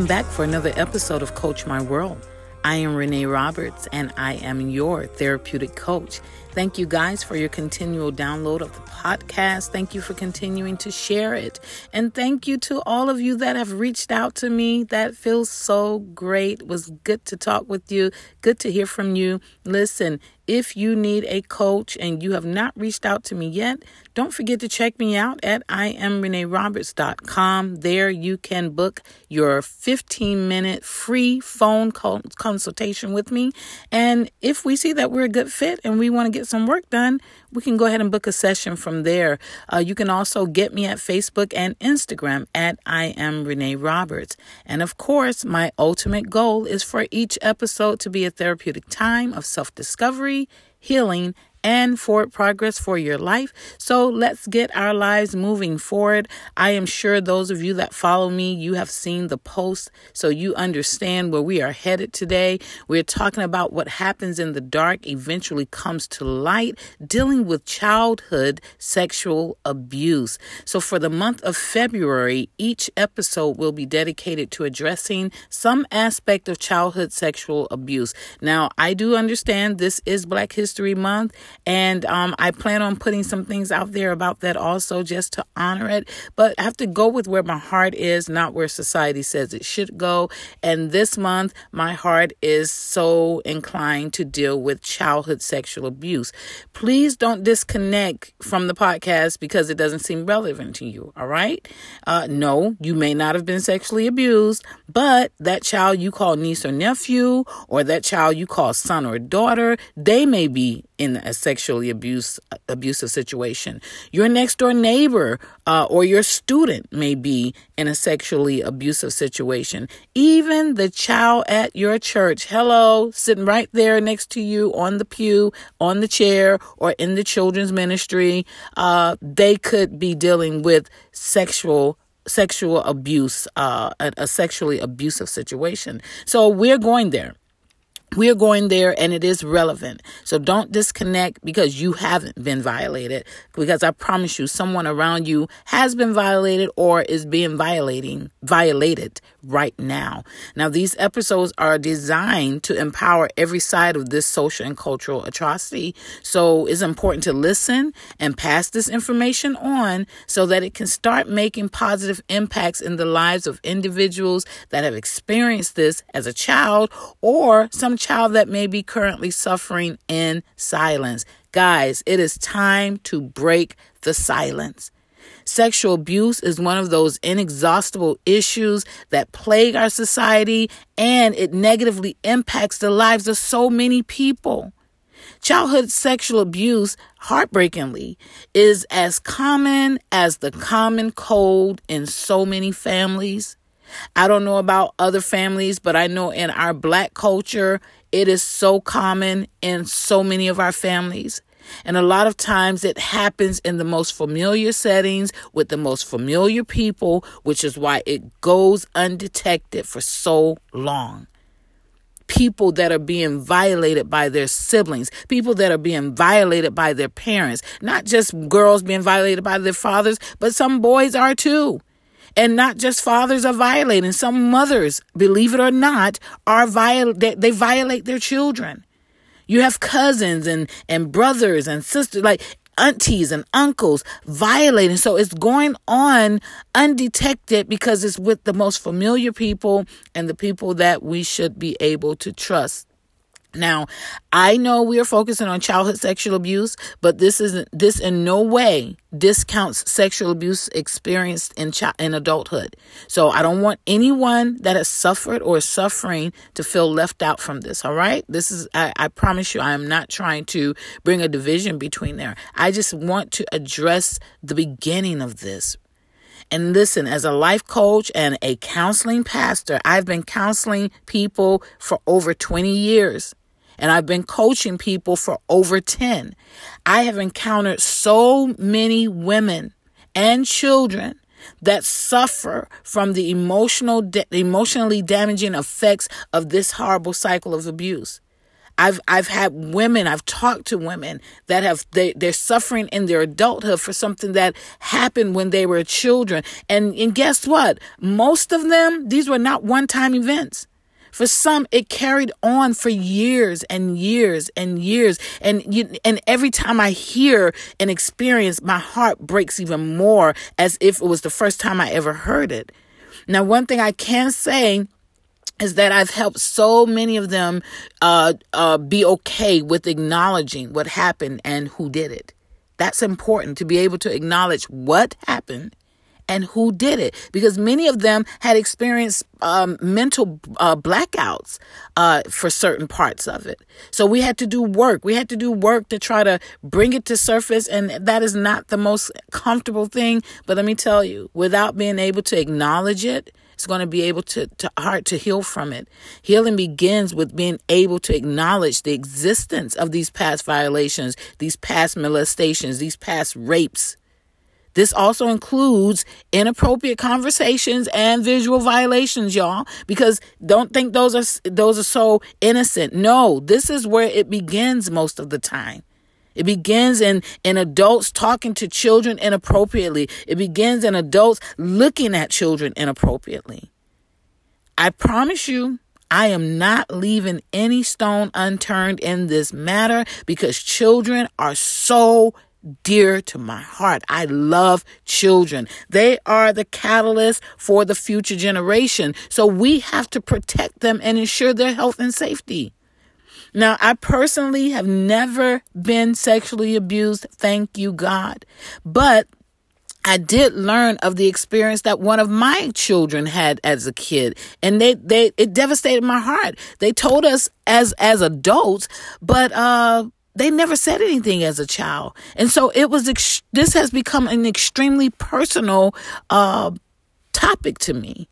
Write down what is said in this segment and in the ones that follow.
Welcome back for another episode of Coach My World. I am Renee Roberts, and I am your therapeutic coach. Thank you guys for your continual download of the podcast. Thank you for continuing to share it. And thank you to all of you that have reached out to me. That feels so great. It was good to talk with you. Good to hear from you. Listen, if you need a coach and you have not reached out to me yet, don't forget to check me out at iamreneeroberts.com. There you can book your 15 minute free phone consultation with me. And if we see that we're a good fit and we want to get some work done, we can go ahead and book a session from there. Uh, you can also get me at Facebook and Instagram at I am Renee Roberts. And of course, my ultimate goal is for each episode to be a therapeutic time of self discovery, healing, and forward progress for your life. So let's get our lives moving forward. I am sure those of you that follow me, you have seen the post, so you understand where we are headed today. We're talking about what happens in the dark eventually comes to light, dealing with childhood sexual abuse. So for the month of February, each episode will be dedicated to addressing some aspect of childhood sexual abuse. Now, I do understand this is Black History Month and um, I plan on putting some things out there about that also just to honor it. But I have to go with where my heart is, not where society says it should go. And this month, my heart is so inclined to deal with childhood sexual abuse. Please don't disconnect from the podcast because it doesn't seem relevant to you. All right. Uh, no, you may not have been sexually abused, but that child you call niece or nephew, or that child you call son or daughter, they may be in a sexually abuse abusive situation. Your next door neighbor uh, or your student may be in a sexually abusive situation. Even the child at your church, hello, sitting right there next to you on the pew, on the chair, or in the children's ministry, uh, they could be dealing with sexual sexual abuse, uh, a, a sexually abusive situation. So we're going there we are going there and it is relevant. So don't disconnect because you haven't been violated. Because I promise you, someone around you has been violated or is being violating, violated right now. Now, these episodes are designed to empower every side of this social and cultural atrocity. So it's important to listen and pass this information on so that it can start making positive impacts in the lives of individuals that have experienced this as a child or some child that may be currently suffering in silence. Guys, it is time to break the silence. Sexual abuse is one of those inexhaustible issues that plague our society and it negatively impacts the lives of so many people. Childhood sexual abuse, heartbreakingly, is as common as the common cold in so many families. I don't know about other families, but I know in our black culture, it is so common in so many of our families. And a lot of times it happens in the most familiar settings with the most familiar people, which is why it goes undetected for so long. People that are being violated by their siblings, people that are being violated by their parents, not just girls being violated by their fathers, but some boys are too. And not just fathers are violating. Some mothers, believe it or not, are viol- they, they violate their children. You have cousins and, and brothers and sisters, like aunties and uncles violating. So it's going on undetected because it's with the most familiar people and the people that we should be able to trust. Now, I know we are focusing on childhood sexual abuse, but this isn't this in no way discounts sexual abuse experienced in child in adulthood. So I don't want anyone that has suffered or is suffering to feel left out from this. All right, this is I, I promise you I am not trying to bring a division between there. I just want to address the beginning of this. And listen, as a life coach and a counseling pastor, I've been counseling people for over 20 years and I've been coaching people for over 10. I have encountered so many women and children that suffer from the emotional emotionally damaging effects of this horrible cycle of abuse. I've I've had women, I've talked to women that have they, they're suffering in their adulthood for something that happened when they were children. And and guess what? Most of them, these were not one-time events. For some, it carried on for years and years and years. And you, and every time I hear an experience, my heart breaks even more as if it was the first time I ever heard it. Now, one thing I can say is that I've helped so many of them uh, uh, be okay with acknowledging what happened and who did it. That's important to be able to acknowledge what happened and who did it because many of them had experienced um, mental uh, blackouts uh, for certain parts of it. So we had to do work. We had to do work to try to bring it to surface, and that is not the most comfortable thing. But let me tell you, without being able to acknowledge it, it's going to be able to, to hard to heal from it. Healing begins with being able to acknowledge the existence of these past violations, these past molestations, these past rapes. This also includes inappropriate conversations and visual violations, y'all, because don't think those are those are so innocent. No, this is where it begins most of the time. It begins in, in adults talking to children inappropriately. It begins in adults looking at children inappropriately. I promise you, I am not leaving any stone unturned in this matter because children are so dear to my heart. I love children. They are the catalyst for the future generation. So we have to protect them and ensure their health and safety. Now, I personally have never been sexually abused, thank you, God. But I did learn of the experience that one of my children had as a kid and they they it devastated my heart. They told us as as adults, but uh they never said anything as a child. And so it was ex- this has become an extremely personal uh topic to me.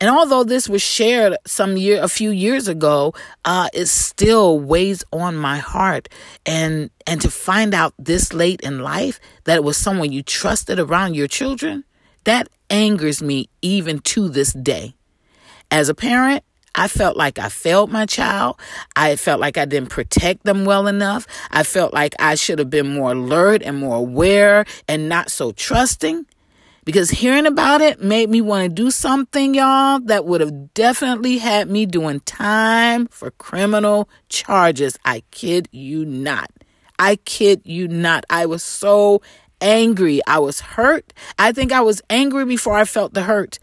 And although this was shared some year, a few years ago, uh, it still weighs on my heart. And and to find out this late in life that it was someone you trusted around your children, that angers me even to this day. As a parent, I felt like I failed my child. I felt like I didn't protect them well enough. I felt like I should have been more alert and more aware and not so trusting because hearing about it made me want to do something, y'all, that would have definitely had me doing time for criminal charges. I kid you not. I kid you not. I was so angry. I was hurt. I think I was angry before I felt the hurt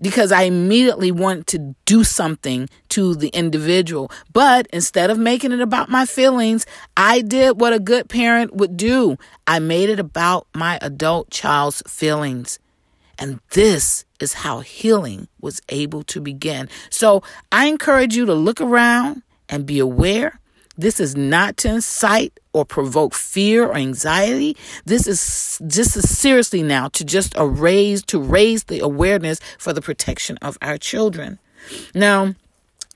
because I immediately wanted to do something to the individual. But instead of making it about my feelings, I did what a good parent would do. I made it about my adult child's feelings. And this is how healing was able to begin. So I encourage you to look around and be aware this is not to incite or provoke fear or anxiety. This is this is seriously now to just raise to raise the awareness for the protection of our children. Now,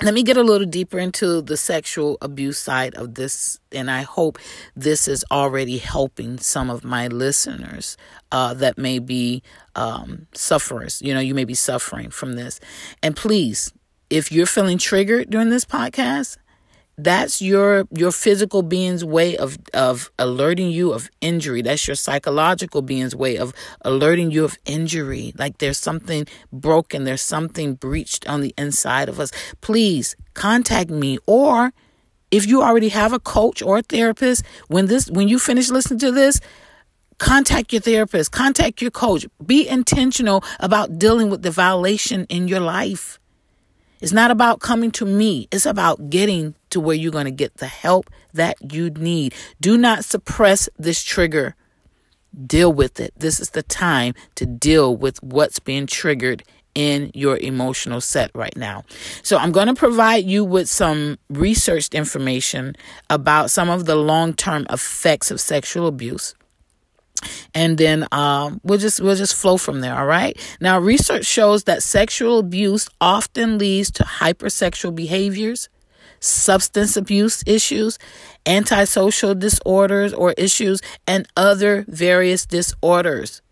let me get a little deeper into the sexual abuse side of this, and I hope this is already helping some of my listeners uh, that may be um, sufferers. You know, you may be suffering from this. And please, if you're feeling triggered during this podcast, that's your your physical being's way of of alerting you of injury. That's your psychological being's way of alerting you of injury. Like there's something broken. There's something breached on the inside of us. Please contact me. Or if you already have a coach or a therapist when this when you finish listening to this contact your therapist. Contact your coach. Be intentional about dealing with the violation in your life. It's not about coming to me. It's about getting to where you're going to get the help that you need. Do not suppress this trigger. Deal with it. This is the time to deal with what's being triggered in your emotional set right now. So, I'm going to provide you with some researched information about some of the long term effects of sexual abuse and then um, we'll just we'll just flow from there all right now research shows that sexual abuse often leads to hypersexual behaviors substance abuse issues antisocial disorders or issues and other various disorders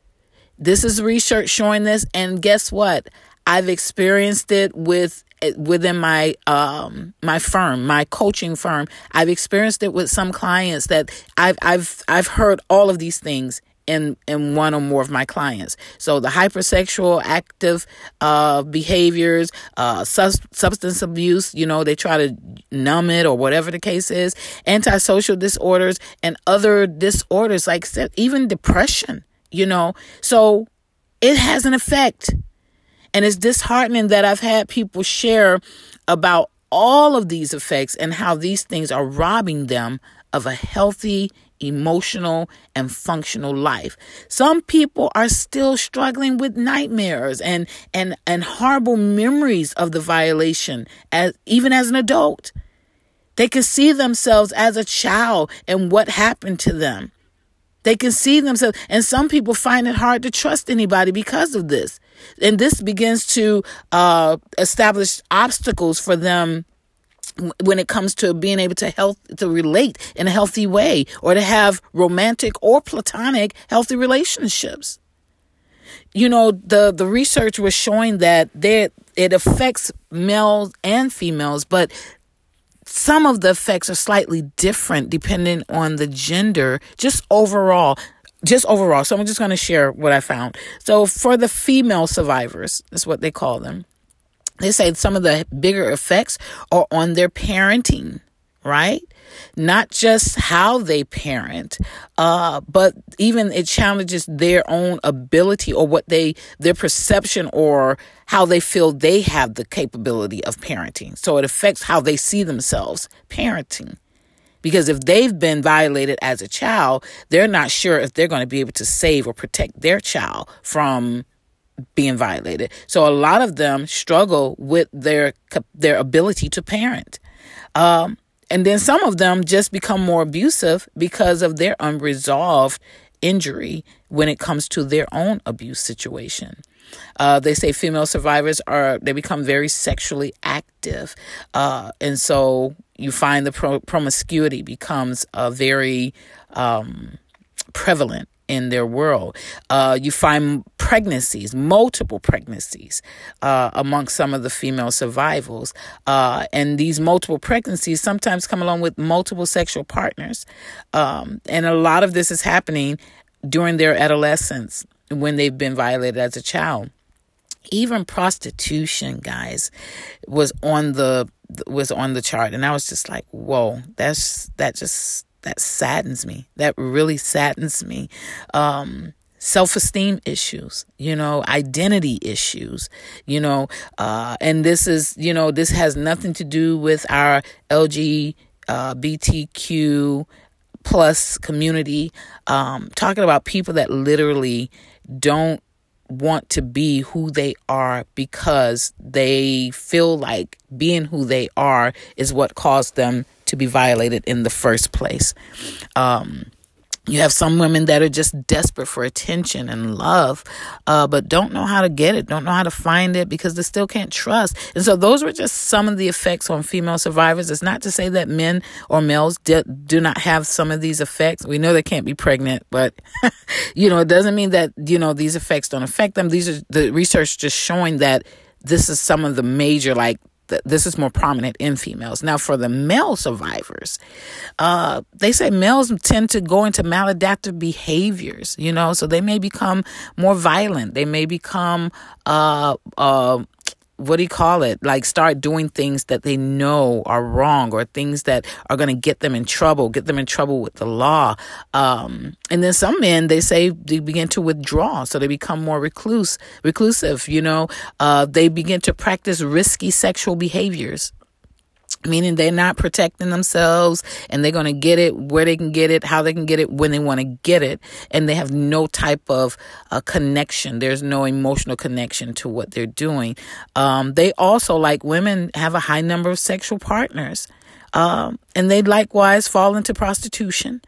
this is research showing this and guess what I've experienced it with within my um my firm, my coaching firm. I've experienced it with some clients that I've I've I've heard all of these things in in one or more of my clients. So the hypersexual active uh, behaviors, uh, substance abuse, you know, they try to numb it or whatever the case is, antisocial disorders and other disorders like even depression, you know. So it has an effect. And it's disheartening that I've had people share about all of these effects and how these things are robbing them of a healthy, emotional, and functional life. Some people are still struggling with nightmares and and and horrible memories of the violation as even as an adult. They can see themselves as a child and what happened to them. They can see themselves, and some people find it hard to trust anybody because of this. And this begins to uh, establish obstacles for them when it comes to being able to help to relate in a healthy way or to have romantic or platonic healthy relationships. You know the the research was showing that there it affects males and females but some of the effects are slightly different depending on the gender. Just overall just overall. So i'm just going to share what i found. So for the female survivors that's what they call them they say some of the bigger effects are on their parenting, right? Not just how they parent, uh, but even it challenges their own ability or what they, their perception or how they feel they have the capability of parenting. So it affects how they see themselves parenting. Because if they've been violated as a child, they're not sure if they're going to be able to save or protect their child from being violated. So a lot of them struggle with their their ability to parent. Um, and then some of them just become more abusive because of their unresolved injury when it comes to their own abuse situation. Uh, they say female survivors are they become very sexually active, uh, and so you find the pro- promiscuity becomes a very um, prevalent in their world. Uh, you find pregnancies, multiple pregnancies, uh, amongst some of the female survivals. Uh, and these multiple pregnancies sometimes come along with multiple sexual partners. Um, and a lot of this is happening during their adolescence when they've been violated as a child. Even prostitution, guys, was on the was on the chart, and I was just like, "Whoa, that's that just that saddens me. That really saddens me. Um, self esteem issues, you know, identity issues, you know, uh, and this is, you know, this has nothing to do with our LGBTQ plus community. Um, talking about people that literally don't want to be who they are because they feel like being who they are is what caused them to be violated in the first place. Um, you have some women that are just desperate for attention and love, uh, but don't know how to get it, don't know how to find it because they still can't trust. And so, those were just some of the effects on female survivors. It's not to say that men or males de- do not have some of these effects. We know they can't be pregnant, but you know, it doesn't mean that you know these effects don't affect them. These are the research just showing that this is some of the major like this is more prominent in females. Now, for the male survivors, uh, they say males tend to go into maladaptive behaviors, you know, so they may become more violent. They may become uh, uh, what do you call it? Like start doing things that they know are wrong or things that are going to get them in trouble, get them in trouble with the law. Um, and then some men, they say they begin to withdraw. So they become more recluse, reclusive, you know, uh, they begin to practice risky sexual behaviors meaning they're not protecting themselves and they're going to get it where they can get it, how they can get it, when they want to get it. And they have no type of uh, connection. There's no emotional connection to what they're doing. Um, they also, like women, have a high number of sexual partners. Um, and they likewise fall into prostitution.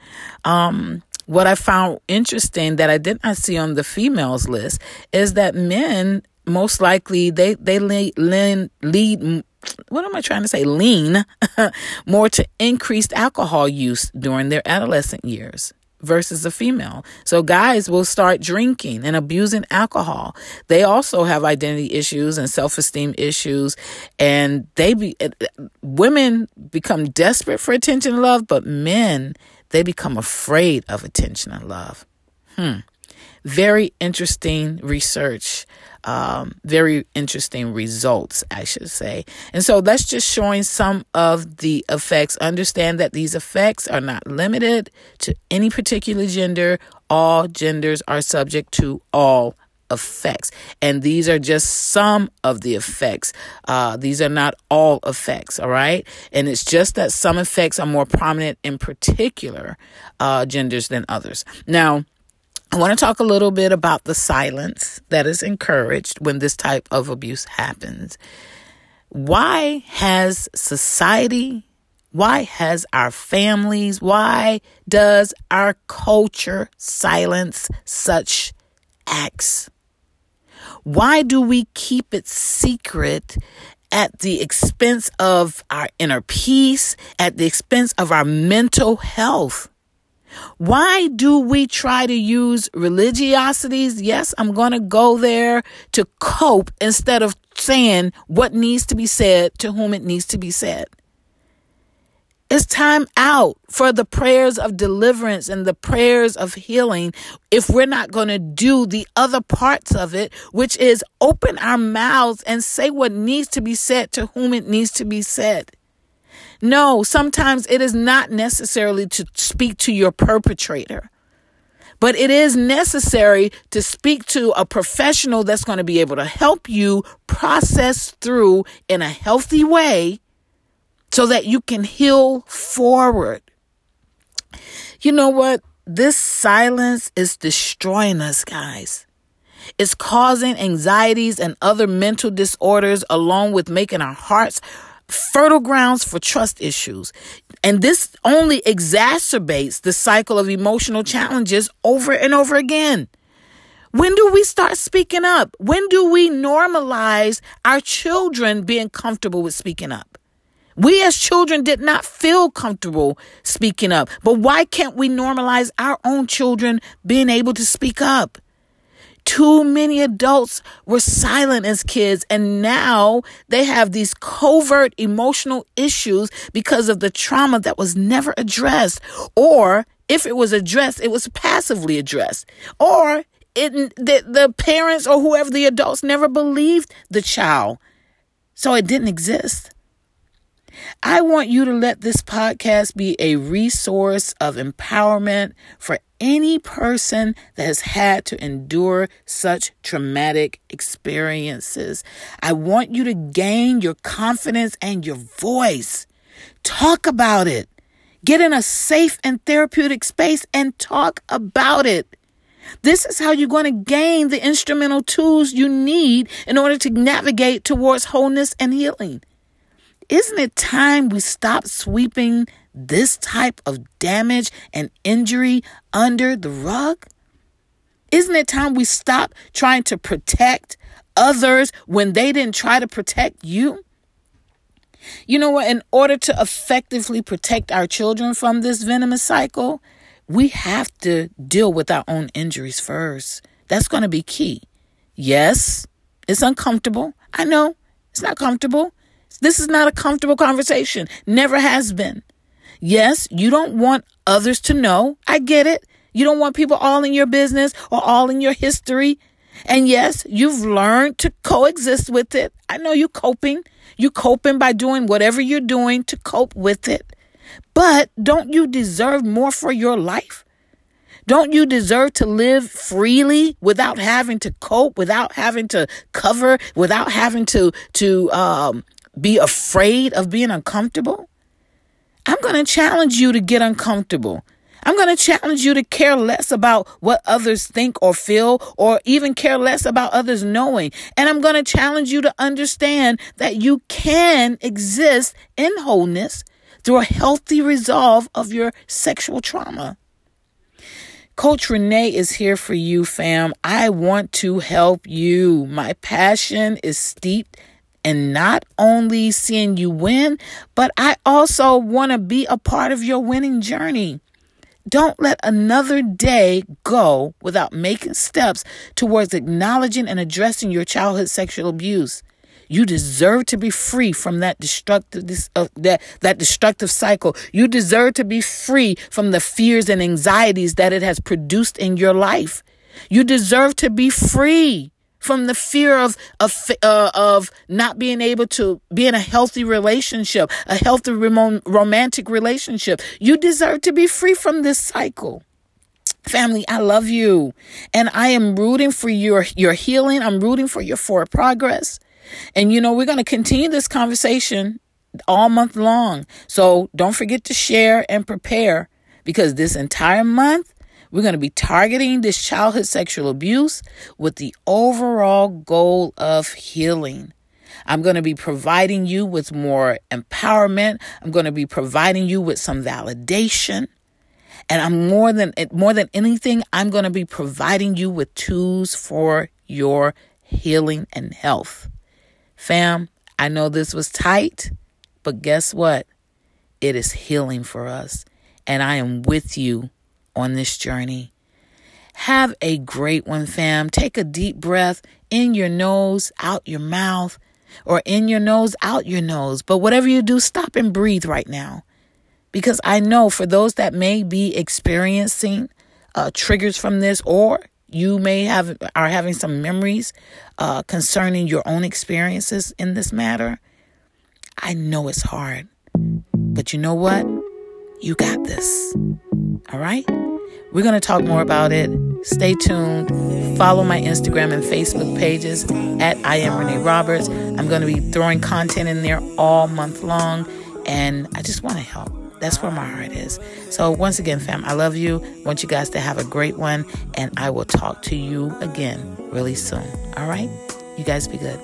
Um, what I found interesting that I did not see on the females list is that men most likely they they lead, lead, lead what am I trying to say? Lean more to increased alcohol use during their adolescent years versus a female. So guys will start drinking and abusing alcohol. They also have identity issues and self-esteem issues and they be uh, women become desperate for attention and love, but men they become afraid of attention and love. Hmm. Very interesting research um, very interesting results, I should say. And so that's just showing some of the effects. Understand that these effects are not limited to any particular gender. All genders are subject to all effects. And these are just some of the effects. Uh, these are not all effects, all right? And it's just that some effects are more prominent in particular uh, genders than others. Now, I want to talk a little bit about the silence that is encouraged when this type of abuse happens. Why has society, why has our families, why does our culture silence such acts? Why do we keep it secret at the expense of our inner peace, at the expense of our mental health? Why do we try to use religiosities? Yes, I'm going to go there to cope instead of saying what needs to be said to whom it needs to be said. It's time out for the prayers of deliverance and the prayers of healing if we're not going to do the other parts of it, which is open our mouths and say what needs to be said to whom it needs to be said. No, sometimes it is not necessarily to speak to your perpetrator. But it is necessary to speak to a professional that's going to be able to help you process through in a healthy way so that you can heal forward. You know what? This silence is destroying us, guys. It's causing anxieties and other mental disorders, along with making our hearts fertile grounds for trust issues. And this only exacerbates the cycle of emotional challenges over and over again. When do we start speaking up? When do we normalize our children being comfortable with speaking up? We as children did not feel comfortable speaking up, but why can't we normalize our own children being able to speak up? Too many adults were silent as kids, and now they have these covert emotional issues because of the trauma that was never addressed. Or if it was addressed, it was passively addressed. Or it, the, the parents or whoever the adults never believed the child. So it didn't exist. I want you to let this podcast be a resource of empowerment for any person that has had to endure such traumatic experiences. I want you to gain your confidence and your voice. Talk about it. Get in a safe and therapeutic space and talk about it. This is how you're going to gain the instrumental tools you need in order to navigate towards wholeness and healing. Isn't it time we stop sweeping this type of damage and injury under the rug? Isn't it time we stop trying to protect others when they didn't try to protect you? You know what? In order to effectively protect our children from this venomous cycle, we have to deal with our own injuries first. That's going to be key. Yes, it's uncomfortable. I know it's not comfortable. This is not a comfortable conversation. Never has been. Yes, you don't want others to know. I get it. You don't want people all in your business or all in your history. And yes, you've learned to coexist with it. I know you're coping. You're coping by doing whatever you're doing to cope with it. But don't you deserve more for your life? Don't you deserve to live freely without having to cope, without having to cover, without having to to um, be afraid of being uncomfortable? I'm going to challenge you to get uncomfortable. I'm going to challenge you to care less about what others think or feel, or even care less about others knowing. And I'm going to challenge you to understand that you can exist in wholeness through a healthy resolve of your sexual trauma. Coach Renee is here for you, fam. I want to help you. My passion is steeped and not only seeing you win, but I also want to be a part of your winning journey. Don't let another day go without making steps towards acknowledging and addressing your childhood sexual abuse. You deserve to be free from that destructive uh, that that destructive cycle. You deserve to be free from the fears and anxieties that it has produced in your life. You deserve to be free from the fear of of uh, of not being able to be in a healthy relationship, a healthy romantic relationship. You deserve to be free from this cycle. Family, I love you. And I am rooting for your your healing. I'm rooting for your forward progress. And you know, we're going to continue this conversation all month long. So don't forget to share and prepare because this entire month we're going to be targeting this childhood sexual abuse with the overall goal of healing. I'm going to be providing you with more empowerment. I'm going to be providing you with some validation. And I'm more than more than anything, I'm going to be providing you with tools for your healing and health. Fam, I know this was tight, but guess what? It is healing for us. And I am with you on this journey. Have a great one, fam. Take a deep breath in your nose, out your mouth, or in your nose, out your nose. But whatever you do, stop and breathe right now. Because I know for those that may be experiencing uh, triggers from this, or you may have are having some memories uh, concerning your own experiences in this matter. I know it's hard, but you know what? You got this. All right? We're going to talk more about it. Stay tuned. Follow my Instagram and Facebook pages at I am Renee Roberts. I'm going to be throwing content in there all month long, and I just want to help. That's where my heart is. So, once again, fam, I love you. want you guys to have a great one, and I will talk to you again really soon. All right? You guys be good.